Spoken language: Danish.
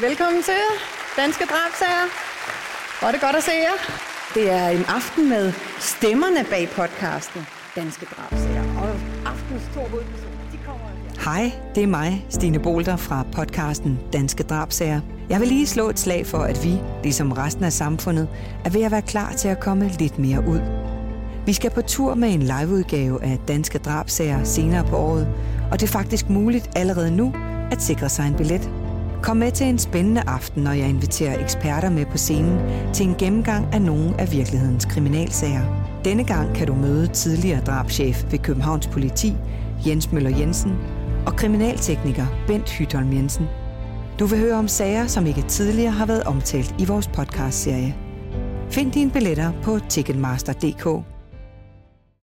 Velkommen til Danske Drabsager. Hvor er det godt at se jer. Det er en aften med stemmerne bag podcasten Danske Drabsager. Og aftens to hovedpersoner, de kommer her. Hej, det er mig, Stine Bolter fra podcasten Danske Drabsager. Jeg vil lige slå et slag for, at vi, ligesom resten af samfundet, er ved at være klar til at komme lidt mere ud. Vi skal på tur med en liveudgave af Danske Drabsager senere på året, og det er faktisk muligt allerede nu at sikre sig en billet. Kom med til en spændende aften, når jeg inviterer eksperter med på scenen til en gennemgang af nogle af virkelighedens kriminalsager. Denne gang kan du møde tidligere drabschef ved Københavns Politi, Jens Møller Jensen, og kriminaltekniker Bent Hytholm Jensen. Du vil høre om sager, som ikke tidligere har været omtalt i vores podcastserie. Find dine billetter på ticketmaster.dk.